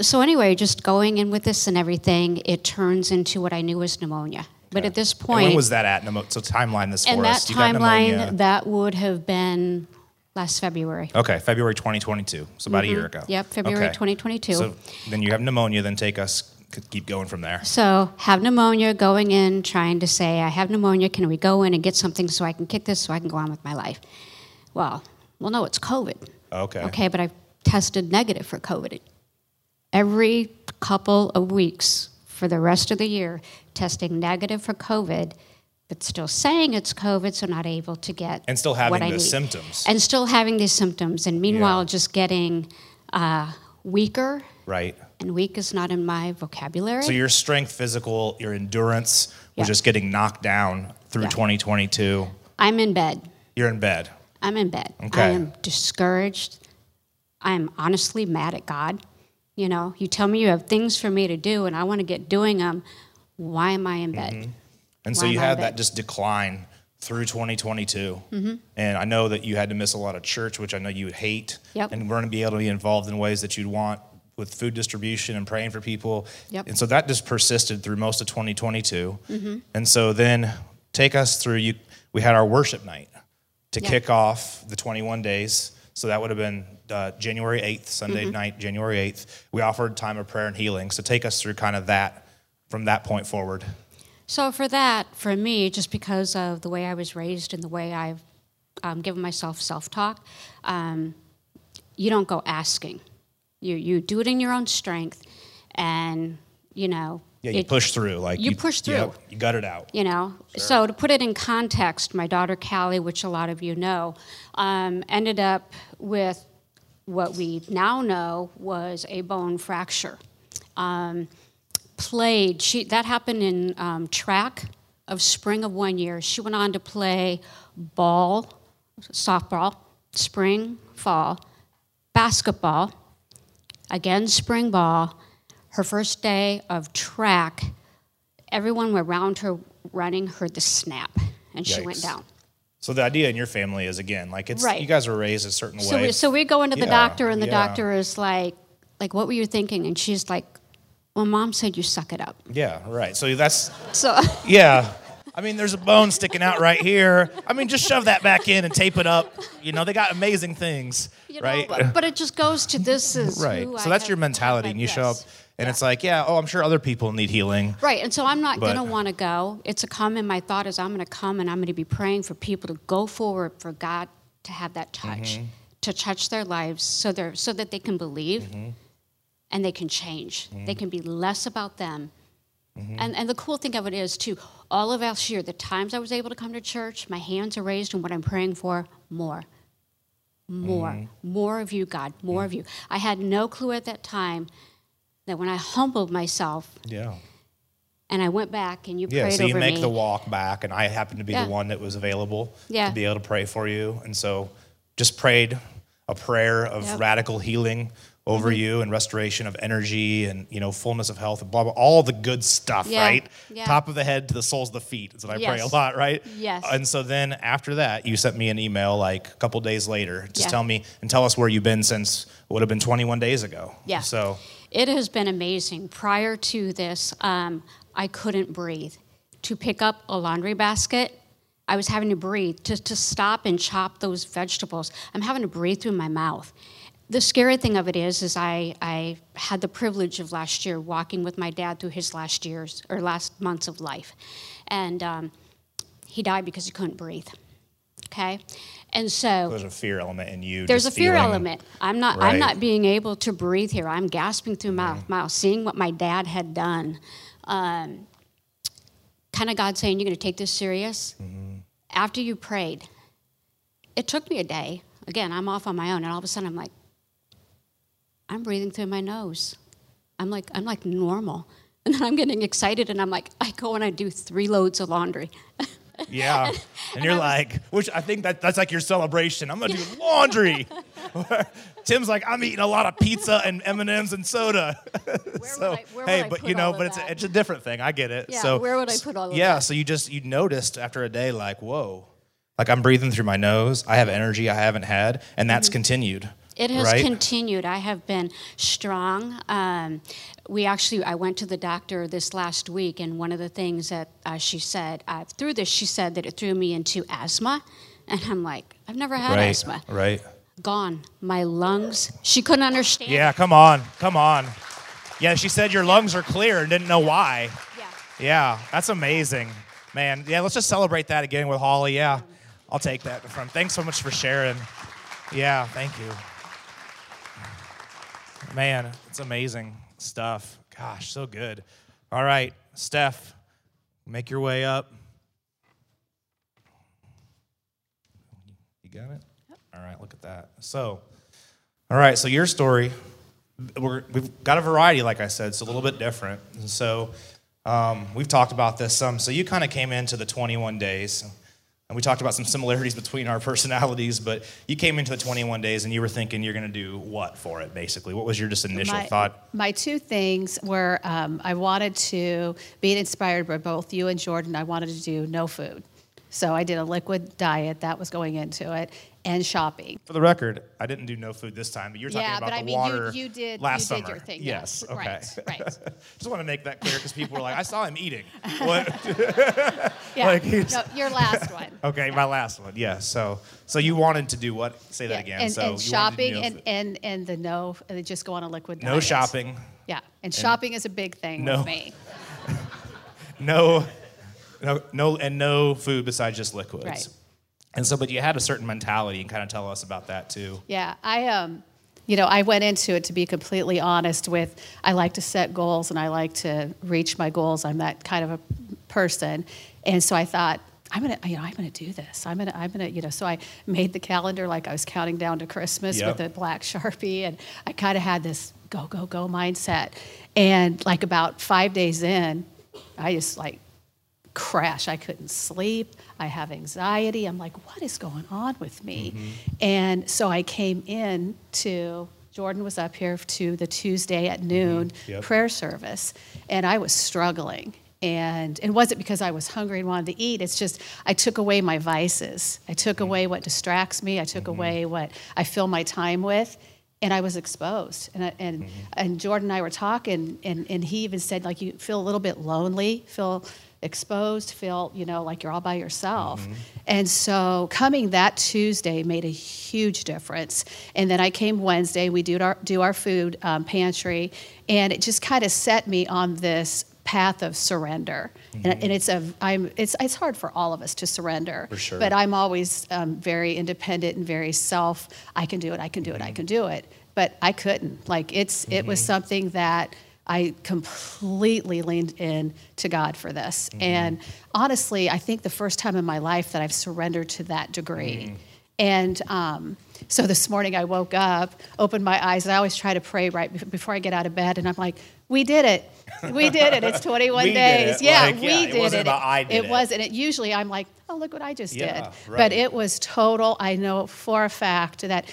so anyway, just going in with this and everything, it turns into what I knew was pneumonia. But at this And point, when was that at? Pneumo- So timeline this and for that us. You got timeline, that would have been last February. Okay, February 2022. So about a year ago. Mm-hmm. Yep, February Okay. 2022. So then you have pneumonia. Then take us. Keep going from there. So, have pneumonia, going in, trying to say, I have pneumonia, can we go in and get something so I can kick this so I can go on with my life? Well, well, no, it's COVID. Okay. Okay, but I've tested negative for COVID. Every couple of weeks for the rest of the year, testing negative for COVID, but still saying it's COVID, so not able to get And still having I the need. symptoms. And still having these symptoms, and meanwhile, Yeah. just getting uh, weaker, Right. and weak is not in my vocabulary. So your strength, physical, your endurance was Yeah. just getting knocked down through Yeah. 2022. I'm in bed. You're in bed. I'm in bed. Okay. I am discouraged. I'm honestly mad at God. You know, you tell me you have things for me to do and I want to get doing them. Why am I in bed? Mm-hmm. And so you had that just decline through 2022. Mm-hmm. And I know that you had to miss a lot of church, which I know you would hate. Yep. And we're going to be able to be involved in ways that you'd want with food distribution and praying for people. Yep. And so that just persisted through most of 2022. Mm-hmm. And so then take us through you. We had our worship night to Yep. kick off the 21 days. So that would have been uh, January 8th, Sunday Mm-hmm. night, January 8th. We offered time of prayer and healing. So take us through kind of that from that point forward. So, for that, for me, just because of the way I was raised and the way I've um, given myself self talk, um, you don't go asking. You, you do it in your own strength, and, you know, Yeah, you it- push through. Like You push through. you gut it out. you know so to put it in context my daughter callie which a lot of you know um, ended up with what we now know was a bone fracture um, played she that happened in um, track of spring of one year she went on to play ball softball spring fall basketball again spring ball her first day of track everyone around her running heard the snap and she went down So the idea in your family is again, like it's Right. you guys were raised a certain so way. we, so we go into the Yeah, doctor and the yeah. doctor is like like what were you thinking and she's like well mom said you suck it up yeah, right. So that's so yeah. I mean, there's a bone sticking out right here. I mean, just shove that back in and tape it up. You know, they got amazing things, you right? but, but it just goes to this is right. So I that's your mentality, and you show up, and it's like, yeah, oh, I'm sure other people need healing. Right, and so I'm not But- going to want to go. It's a come, and my thought is I'm going to come and I'm going to be praying for people to go forward for God to have that touch, Mm-hmm. to touch their lives, so they are so that they can believe, Mm-hmm. And they can change. They can be less about them. Mm-hmm. And, and the cool thing of it is too, all of last year, the times I was able to come to church, my hands are raised, and what I'm praying for, more, more, Mm-hmm. more of you, God, more of you. I had no clue at that time that when I humbled myself Yeah. and I went back and you Yeah, prayed so you over make me. the walk back, and I happened to be Yeah. the one that was available Yeah. to be able to pray for you. And so just prayed a prayer of Yep. Mm-hmm. radical healing over you and restoration of energy and you know fullness of health and blah blah all the good stuff Yeah. right Yeah. top of the head to the soles of the feet is what i pray a lot right Yes. and so then after that you sent me an email like a couple days later just Yeah. tell me and tell us where you've been since what would have been 21 days ago Yeah. so It has been amazing. Prior to this, um, I couldn't breathe. To pick up a laundry basket, I was having to breathe. To, to stop and chop those vegetables, I'm having to breathe through my mouth. The scary thing of it is, is I, I had the privilege of last year walking with my dad through his last years or last months of life, and um, he died because he couldn't breathe. Okay, and so there's a fear element in you there's a fear feeling- element. I'm not. Right. I'm not being able to breathe here. I'm gasping through mouth, mouth, seeing what my dad had done. Um, kind of God saying, "You're going to take this serious." After you prayed, it took me a day. Again, I'm off on my own, and all of a sudden, I'm like, I'm breathing through my nose. I'm like, I'm like normal, and then I'm getting excited, and I'm like, I go and I do three loads of laundry. Yeah. And you're like, which I think that that's like your celebration. I'm gonna do laundry. Tim's like, I'm eating a lot of pizza and M and M's and soda. so would I- where would hey, I but you know, but it's a, it's a different thing. I get it. Yeah, so where would I put all of yeah, that? so you just you noticed after a day, like, whoa, like I'm breathing through my nose. I have energy I haven't had, and that's mm-hmm. continued. It has right? continued. I have been strong. Um, we actually, I went to the doctor this last week, and one of the things that uh, she said uh, through this, she said that it threw me into asthma, and I'm like, I've never had right. asthma. Right. Gone. My lungs. She couldn't understand. Yeah, come on, come on. Yeah, she said your lungs are clear and didn't know why. Yeah. Yeah, that's amazing, man. Yeah, let's just celebrate that again with Holly. Yeah, I'll take that from. Thanks so much for sharing. Yeah, thank you. Man, it's amazing stuff. Gosh, so good. All right, Steph, make your way up. You got it? Yep. All right, look at that. So, all right, so your story, we're, we've got a variety, like I said, it's a little bit different. And so um, we've talked about this some. So you kind of came into the 21 days, and we talked about some similarities between our personalities, but you came into the 21 days and you were thinking you're going to do what for it, basically? What was your just initial my, thought? My two things were um, I wanted to, being inspired by both you and Jordan, I wanted to do no food. So I did a liquid diet that was going into it and shopping. For the record, I didn't do no food this time, but you're talking Yeah, about but I the mean, you- water you did- last you did summer. your thing, Yes, yes. okay. Right, right. Just want to make that clear because people were like, I saw him eating. What? Yeah, Like no, your last one. Okay, my last one. Yeah. So, so you wanted to do what? Say that Yeah, again. and, so and you shopping no and, and, and the no, and just go on a liquid diet. no shopping, Yeah, and shopping is a big thing No. with me. no, no, no, and no food besides just liquids. Right. And so, but you had a certain mentality, and kind of tell us about that too. Yeah, I um, you know, I went into it to be completely honest with. I like to set goals and I like to reach my goals. I'm that kind of a person, and so I thought. I'm gonna, you know, I'm gonna do this. I'm gonna, I'm gonna, you know. So I made the calendar like I was counting down to Christmas Yep. with a black sharpie, and I kind of had this go, go, go mindset. And like about five days in, I just like crash. I couldn't sleep. I have anxiety. I'm like, what is going on with me? Mm-hmm. And so I came in to Jordan was up here to the Tuesday at mm-hmm. noon Yep. prayer service, and I was struggling. And it wasn't because I was hungry and wanted to eat. It's just I took away my vices. I took mm-hmm. away what distracts me. I took away what I fill my time with, and I was exposed. And I, and and Jordan and I were talking, and and he even said like you feel a little bit lonely, feel exposed, feel you know like you're all by yourself. And so coming that Tuesday made a huge difference. And then I came Wednesday. We do our do our food um, pantry, and it just kind of set me on this path of surrender. And, and it's a I'm it's it's hard for all of us to surrender. For sure. But I'm always um, very independent and very self. I can do it. I can do it. I can do it. But I couldn't. Like it's it was something that I completely leaned in to God for this. And honestly, I think the first time in my life that I've surrendered to that degree. And um, so this morning I woke up, opened my eyes, and I always try to pray right before I get out of bed. And I'm like, we did it. We did it. It's 21 days. it. Yeah, Like, we yeah, it did wasn't it. about I did it. wasn't. It usually I'm like, oh, look what I just Yeah, did. right. But it was total. I know for a fact that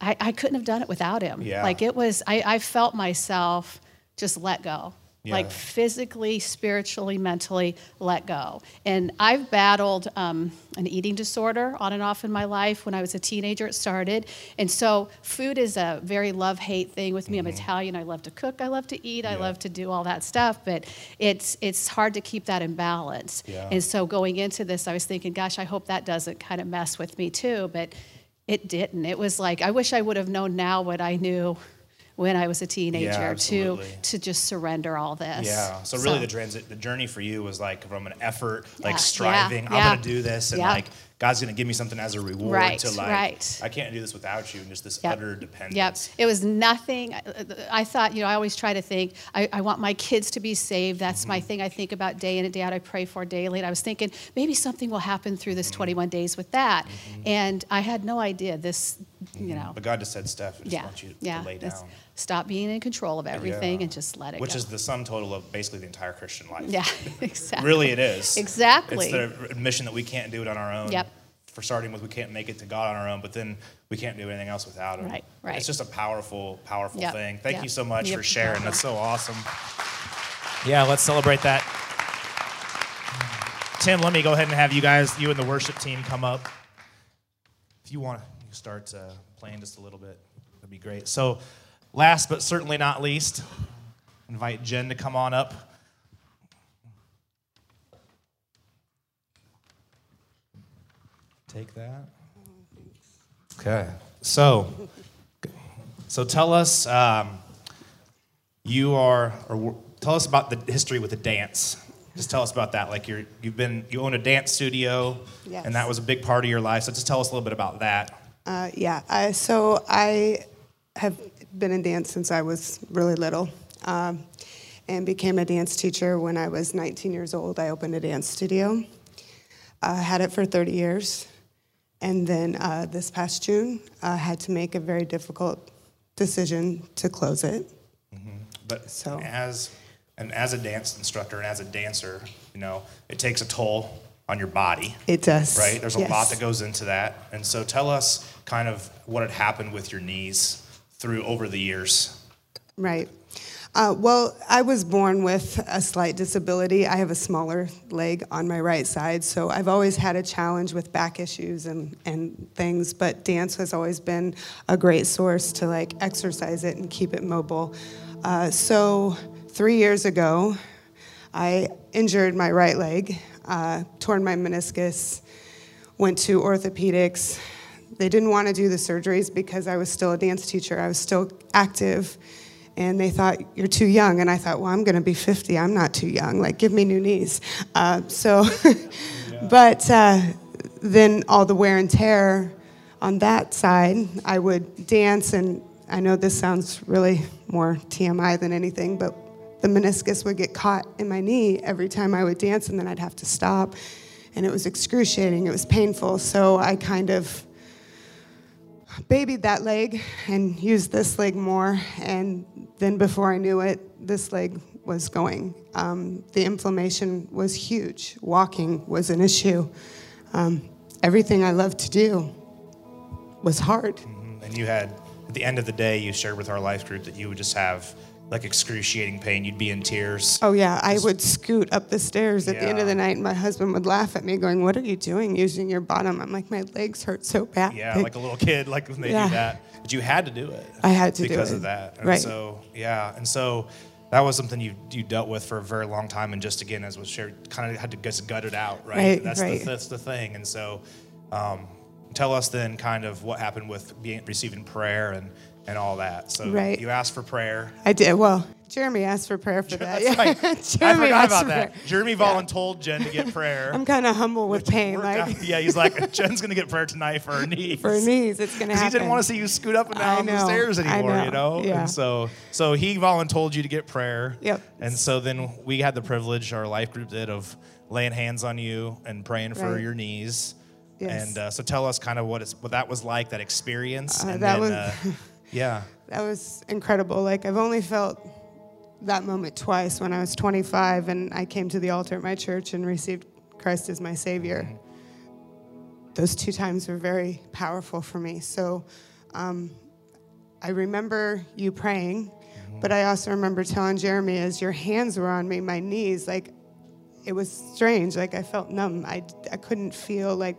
I, I couldn't have done it without him. Yeah. Like it was, I, I felt myself just let go. Yeah. Like physically, spiritually, mentally let go. And I've battled um, an eating disorder on and off in my life. When I was a teenager, it started. And so food is a very love hate thing with me. I'm Italian. I love to cook. I love to eat. I Mm-hmm. Love to do all that stuff. But it's, it's hard to keep that in balance. Yeah. And so going into this, I was thinking, gosh, I hope that doesn't kind of mess with me too. But it didn't. It was like, I wish I would have known now what I knew when I was a teenager to, to just surrender all this. Yeah. So really, the transit, the journey for you was like from an effort, like yeah, striving. yeah. I'm gonna do this, and Yeah. like God's gonna give me something as a reward Right, to like. right. I can't do this without you, and just this Yep. utter dependence. Yep. It was nothing. I- I thought, you know, I always try to think, I, I want my kids to be saved. That's my Mm-hmm. thing I think about day in and day out. I pray for daily. And I was thinking, maybe something will happen through Mm-hmm. this 21 days with that. And I had no idea this you mm-hmm. know. But God just said, Steph, I just yeah, want you to, yeah. lay it's- down. Stop being in control of everything Yeah. and just let it go. Which go. is the sum total of basically the entire Christian life. yeah, exactly. Really, it is. Exactly. It's the admission that we can't do it on our own. Yep. For starting with, we can't make it to God on our own, but then we can't do anything else without Him. Right, right. It's just a powerful, powerful Yep, thing. Thank yep. you so much Yep, for sharing. That's so awesome. Yeah, let's celebrate that. Tim, let me go ahead and have you guys, you and the worship team, come up. If you want to start uh, playing just a little bit, that'd be great. So, last but certainly not least, invite Jen to come on up. Take that. Okay. So, so tell us, um, you are, or tell us about the history with the dance. Just tell us about that. Like you're, you've been, you own a dance studio, Yes. and that was a big part of your life. So just tell us a little bit about that. Uh, yeah, I, so I have been in dance since I was really little um, and became a dance teacher when I was 19 years old. I opened a dance studio. I had it for 30 years. And then uh, this past June, I had to make a very difficult decision to close it. But So- as and as a dance instructor and as a dancer, you know, it takes a toll on your body, It does. right? There's a yes. lot that goes into that. And so tell us kind of what had happened with your knees through over the years. Right. Uh, well, I was born with a slight disability. I have a smaller leg on my right side, so I've always had a challenge with back issues and, and things, but dance has always been a great source to like exercise it and keep it mobile. Uh, so three years ago, I injured my right leg, uh, torn my meniscus, went to orthopedics. They didn't want to do the surgeries because I was still a dance teacher. I was still active. And they thought, you're too young. And I thought, well, I'm going to be 50. I'm not too young. Like, give me new knees. Uh, so, but uh, then all the wear and tear on that side, I would dance. And I know this sounds really more TMI than anything, but the meniscus would get caught in my knee every time I would dance, and then I'd have to stop. And it was excruciating, it was painful. So I kind of babied that leg and used this leg more. And then before I knew it, this leg was going. Um, the inflammation was huge. Walking was an issue. Um, everything I loved to do was hard. And you had, at the end of the day, you shared with our life group that you would just have like excruciating pain. You'd be in tears. Oh yeah, I would scoot up the stairs at the end of the night, and my husband would laugh at me, going, "What are you doing using your bottom?" I'm like, "My legs hurt so bad." Yeah, like a little kid, like when they Yeah. do that. But you had to do it. I had to do because of that. And Right. so yeah, and so that was something you you dealt with for a very long time, and just again, as was shared, kind of had to just gut it out, right? Right, that's right. the that's the thing. And so, um, tell us then, kind of what happened with being receiving prayer and and all that. So Right. you asked for prayer. I did. Well, Jeremy asked for prayer for that. That's right. I forgot about that. prayer. Jeremy voluntold Jen to get prayer. I'm kind of humble with pain, like out. yeah, he's like Jen's gonna get prayer tonight for her knees. for her knees, it's gonna Because happen. he didn't want to see you scoot up and down the know, stairs anymore, you know, know? yeah. And so so he voluntold you to get prayer. Yep. And so then we had the privilege, our life group did, of laying hands on you and praying for your knees. Yes. And uh, so tell us kind of what, it's, what that was like, that experience. Uh, and that then, was- uh, yeah. That was incredible. Like I've only felt that moment twice when I was 25 and I came to the altar at my church and received Christ as my Savior. Those two times were very powerful for me. So um, I remember you praying, but I also remember telling Jeremy as your hands were on me, my knees, like it was strange. Like I felt numb. I, I couldn't feel like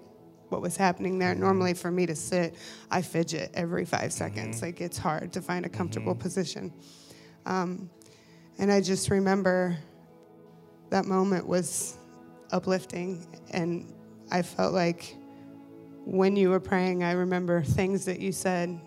what was happening there. Mm-hmm. Normally, for me to sit, I fidget every five mm-hmm. seconds. Like it's hard to find a comfortable mm-hmm. position. Um, and I just remember that moment was uplifting, and I felt like when you were praying, I remember things that you said,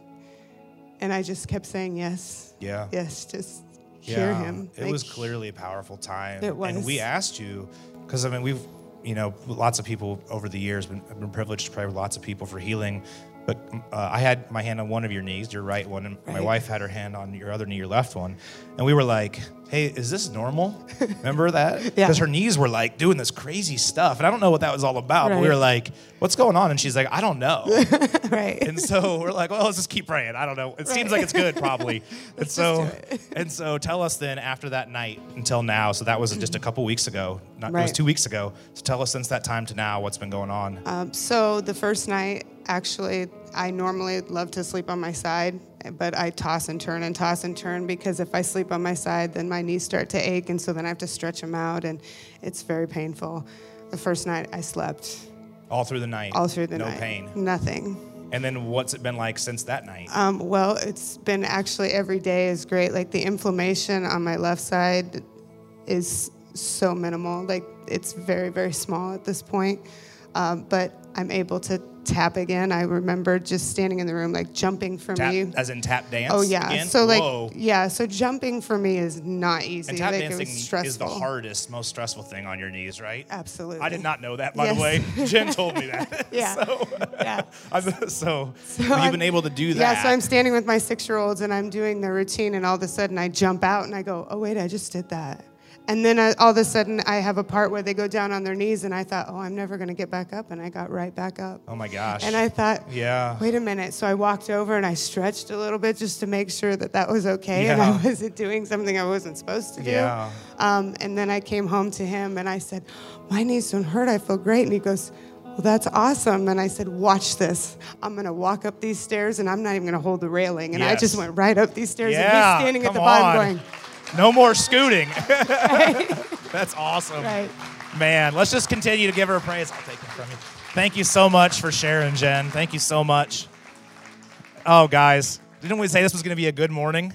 and I just kept saying yes, Yeah. yes, just hear him. It Like, was clearly a powerful time. It And we asked you, because I mean, we've, you know, lots of people over the years been, have been privileged to pray with lots of people for healing. But uh, I had my hand on one of your knees, your right one, and my wife had her hand on your other knee, your left one. And we were like, hey, is this normal? Remember that? Yeah. Because her knees were like doing this crazy stuff. And I don't know what that was all about, but we were like, what's going on? And she's like, I don't know. right. And so we're like, well, let's just keep praying. I don't know. It seems like it's good, probably. and so, and so, tell us then after that night until now. So that was just a couple weeks ago. Not, It was two weeks ago. So tell us since that time to now what's been going on. Um, so the first night, actually, I normally love to sleep on my side, but I toss and turn and toss and turn because if I sleep on my side, then my knees start to ache, and so then I have to stretch them out, and it's very painful. The first night I slept all through the night. all through the no night. No pain. Nothing. And then what's it been like since that night? Um, well, it's been actually every day is great. Like the inflammation on my left side is so minimal. Like it's very, very small at this point. Um, but I'm able to tap again. I remember just standing in the room, like jumping for tap, me. as in tap dance? Oh yeah. again? So like Whoa. yeah. So jumping for me is not easy. And tap like dancing is the hardest, most stressful thing on your knees, right? Absolutely. I did not know that, by Yes. the way. Jen told me that. Yeah. so, Yeah. I'm- so, So you've I'm- been able to do that. Yeah, so I'm standing with my six year olds and I'm doing the routine, and all of a sudden I jump out and I go, oh, wait, I just did that. And then I, all of a sudden I have a part where they go down on their knees, and I thought, oh, I'm never going to get back up. And I got right back up. oh my gosh. And I thought, Yeah. wait a minute. So I walked over and I stretched a little bit just to make sure that that was okay and I wasn't doing something I wasn't supposed to do. Yeah. Um, and then I came home to him and I said, My knees don't hurt. I feel great. And he goes, Well, that's awesome. And I said, Watch this. I'm going to walk up these stairs and I'm not even going to hold the railing. And I just went right up these stairs and he's standing at the bottom on. going, no more scooting. That's awesome. Right. Man, let's just continue to give her praise. I'll take it from you. Thank you so much for sharing, Jen. Thank you so much. Oh, guys, didn't we say this was going to be a good morning?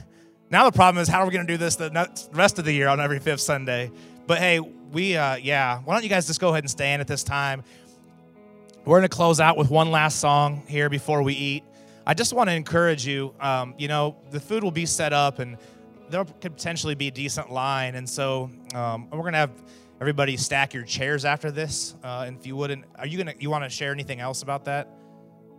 Now the problem is, how are we going to do this the rest of the year on every fifth Sunday? But hey, we, uh, yeah, why don't you guys just go ahead and stand at this time? We're going to close out with one last song here before we eat. I just want to encourage you. Um, you know, the food will be set up, and there could potentially be a decent line. And so um, we're going to have everybody stack your chairs after this. Uh, and if you wouldn't, are you going to, you want to share anything else about that?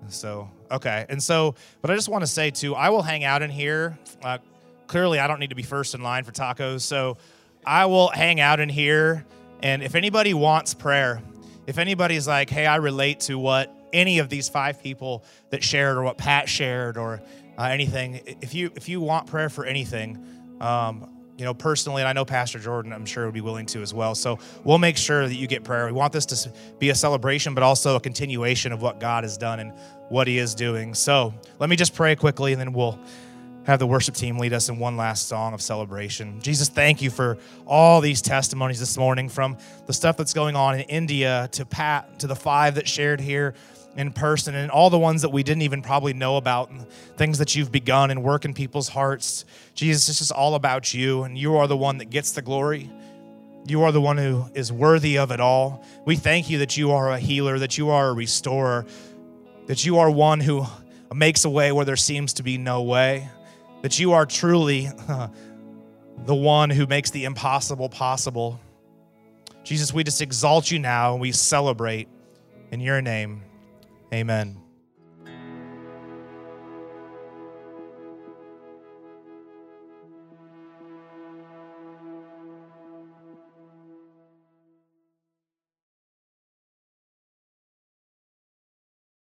So, okay. And so, but I just want to say too, I will hang out in here. Uh, clearly, I don't need to be first in line for tacos. So I will hang out in here. And if anybody wants prayer, if anybody's like, hey, I relate to what any of these five people that shared or what Pat shared or uh, anything, if you if you want prayer for anything, um, you know, personally, and I know Pastor Jordan, I'm sure would be willing to as well. So we'll make sure that you get prayer. We want this to be a celebration, but also a continuation of what God has done and what He is doing. So let me just pray quickly, and then we'll have the worship team lead us in one last song of celebration. Jesus, thank you for all these testimonies this morning from the stuff that's going on in India to Pat to the five that shared here in person and all the ones that we didn't even probably know about and things that you've begun and work in people's hearts. Jesus, it's just all about you, and you are the one that gets the glory. You are the one who is worthy of it all. We thank you that you are a healer, that you are a restorer, that you are one who makes a way where there seems to be no way, that you are truly the one who makes the impossible possible. Jesus, we just exalt you now and we celebrate in your name. Amen.